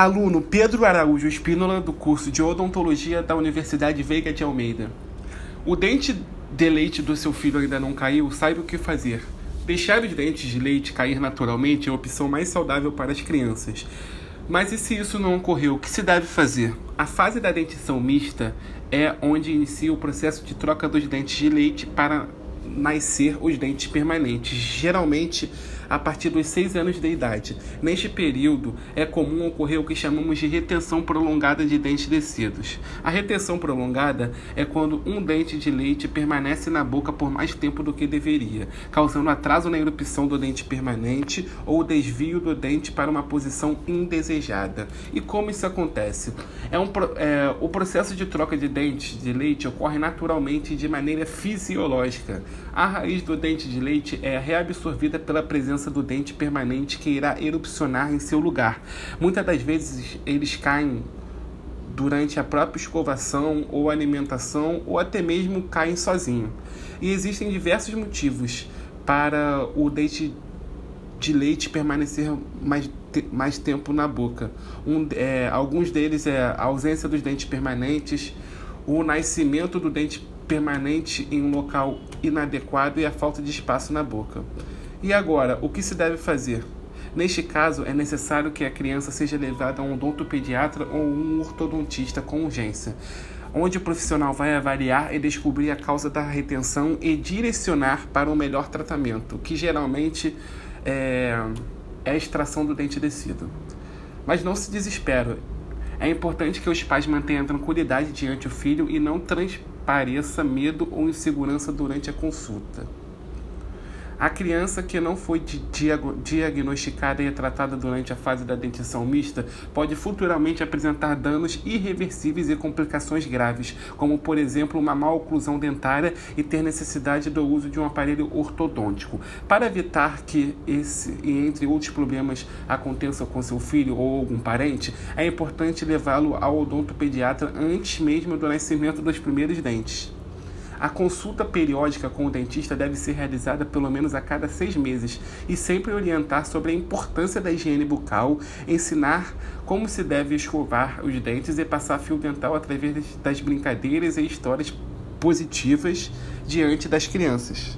Aluno Pedro Araújo Espínola, do curso de Odontologia da Universidade Veiga de Almeida. O dente de leite do seu filho ainda não caiu? Saiba o que fazer. Deixar os dentes de leite cair naturalmente é a opção mais saudável para as crianças. Mas e se isso não ocorreu, o que se deve fazer? A fase da dentição mista é onde inicia o processo de troca dos dentes de leite para nascer os dentes permanentes, geralmente a partir dos 6 anos de idade. Neste período, é comum ocorrer o que chamamos de retenção prolongada de dentes descidos. A retenção prolongada é quando um dente de leite permanece na boca por mais tempo do que deveria, causando atraso na erupção do dente permanente ou desvio do dente para uma posição indesejada. E como isso acontece? É um, é, o processo de troca de dentes de leite ocorre naturalmente de maneira fisiológica. A raiz do dente de leite é reabsorvida pela presença do dente permanente que irá erupcionar em seu lugar. Muitas das vezes eles caem durante a própria escovação ou alimentação ou até mesmo caem sozinho. E existem diversos motivos para o dente de leite permanecer mais, mais tempo na boca. Um, é, alguns deles é a ausência dos dentes permanentes, o nascimento do dente permanente em um local inadequado e a falta de espaço na boca. E agora, o que se deve fazer? Neste caso, é necessário que a criança seja levada a um odontopediatra ou um ortodontista com urgência, onde o profissional vai avaliar e descobrir a causa da retenção e direcionar para um melhor tratamento, que geralmente é, é a extração do dente descido. Mas não se desespere. É importante que os pais mantenham tranquilidade diante do filho e não transpareça medo ou insegurança durante a consulta. A criança que não foi diagnosticada e tratada durante a fase da dentição mista pode futuramente apresentar danos irreversíveis e complicações graves, como por exemplo uma má oclusão dentária e ter necessidade do uso de um aparelho ortodôntico. Para evitar que esse e entre outros problemas aconteça com seu filho ou algum parente, é importante levá-lo ao odontopediatra antes mesmo do nascimento dos primeiros dentes. A consulta periódica com o dentista deve ser realizada pelo menos a cada seis meses e sempre orientar sobre a importância da higiene bucal, ensinar como se deve escovar os dentes e passar fio dental através das brincadeiras e histórias positivas diante das crianças.